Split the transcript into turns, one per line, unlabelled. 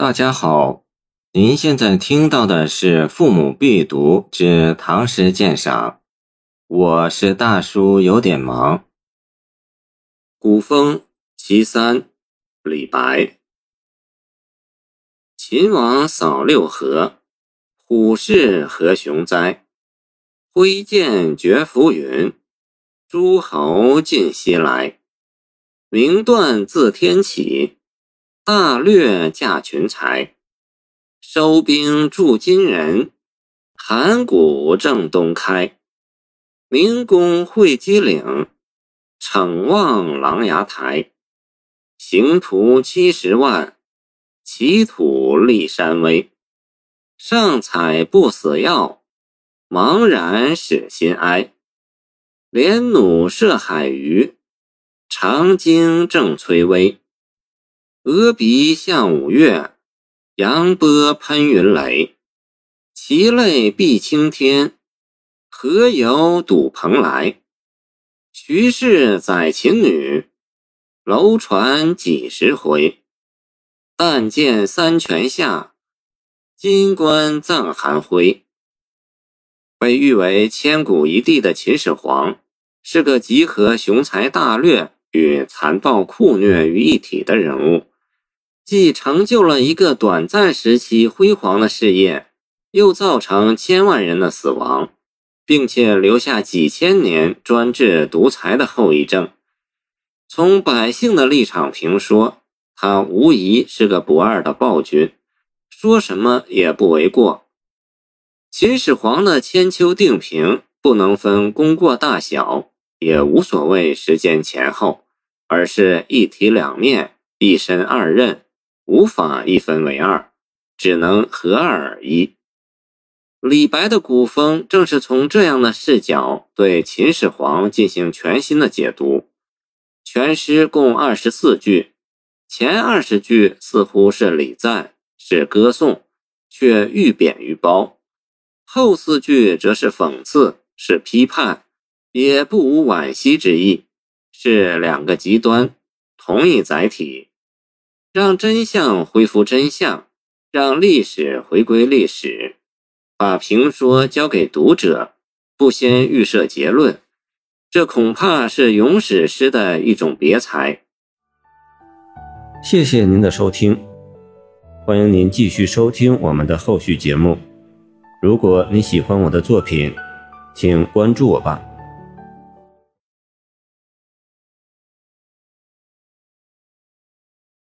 大家好，您现在听到的是《父母必读之唐诗鉴赏》，我是大叔，有点忙。古风其三，李白。秦王扫六合，虎视何雄哉？挥剑绝浮云，诸侯尽西来。名断自天起，大略驾群才。收兵助金人，函谷正东开。明公会稽岭，骋望琅琊台。行徒七十万，齐土立山威。上采不死药，茫然使心哀。连弩射海鱼。长鲸正崔巍，峨鼻向五岳，扬波喷云雷。其泪碧青天，何由睹蓬莱？徐氏载秦女，楼船几时回？但见三泉下，金冠葬寒辉。被誉为千古一帝的秦始皇，是个集合雄才大略。与残暴酷虐于一体的人物，既成就了一个短暂时期辉煌的事业，又造成千万人的死亡，并且留下几千年专制独裁的后遗症。从百姓的立场评说，他无疑是个不二的暴君，说什么也不为过。秦始皇的千秋定平，不能分功过大小。也无所谓时间前后，而是一体两面，一身二任，无法一分为二，只能合二而一。李白的古风正是从这样的视角对秦始皇进行全新的解读。全诗共二十四句，前二十句似乎是礼赞，是歌颂，却愈贬愈褒；后四句则是讽刺，是批判。也不无惋惜之意，是两个极端，同一载体，让真相恢复真相，让历史回归历史，把评说交给读者，不先预设结论，这恐怕是咏史诗的一种别裁。
谢谢您的收听，欢迎您继续收听我们的后续节目。如果你喜欢我的作品，请关注我吧。